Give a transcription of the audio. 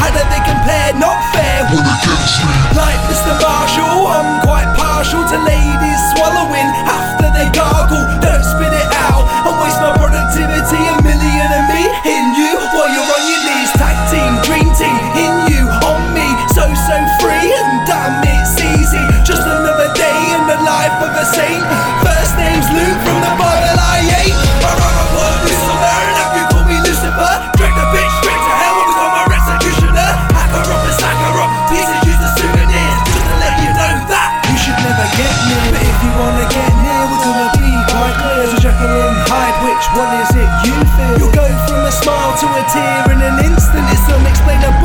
How do they compare? Not fair. When against me, Which one is it you feel? You go from a smile to a tear in an instant, it's unexplainable.